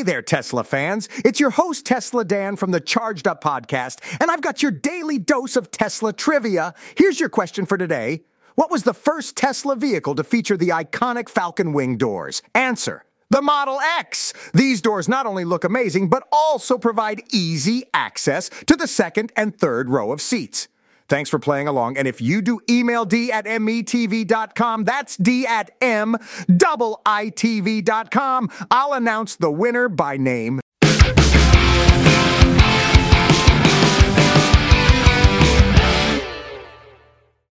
Hey there, Tesla fans. It's your host, Tesla Dan from the Charged Up podcast, and I've got your daily dose of Tesla trivia. Here's your question for today What was the first Tesla vehicle to feature the iconic Falcon Wing doors? Answer. The Model X. These doors not only look amazing, but also provide easy access to the second and third row of seats. Thanks for playing along. And if you do email D at METV.com, that's D at M double ITV.com. I'll announce the winner by name.